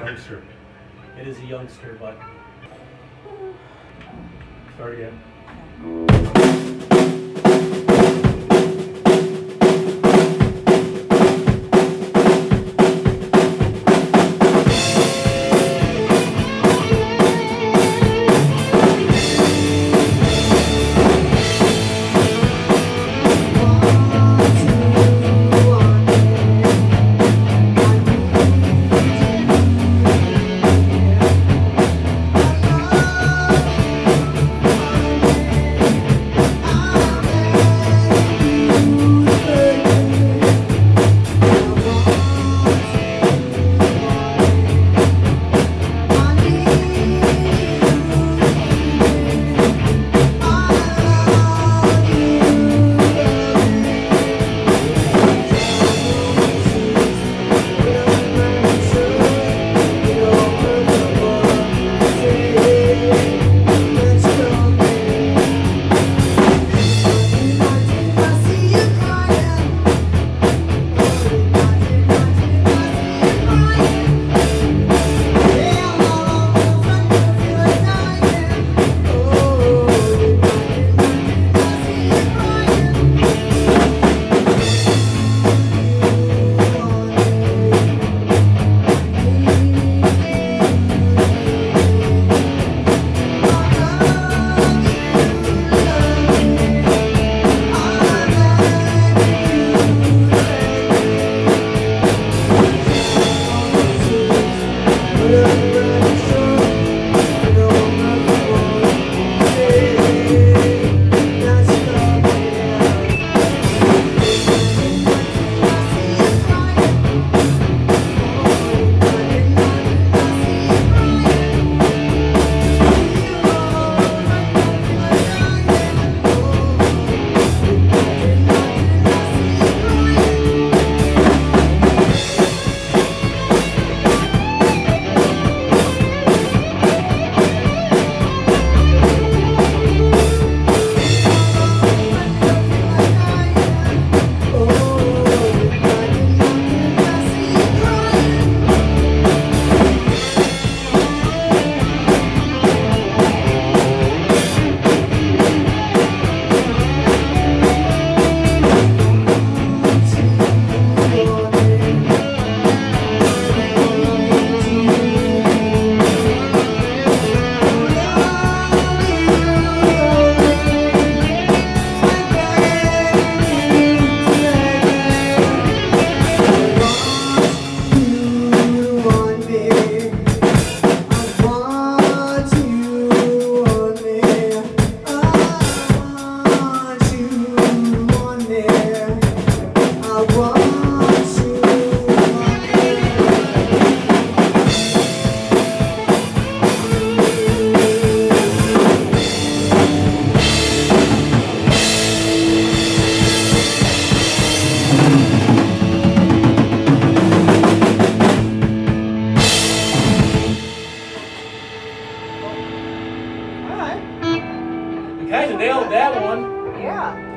Youngster. It is a youngster, but. Start again. nailed that one. Yeah.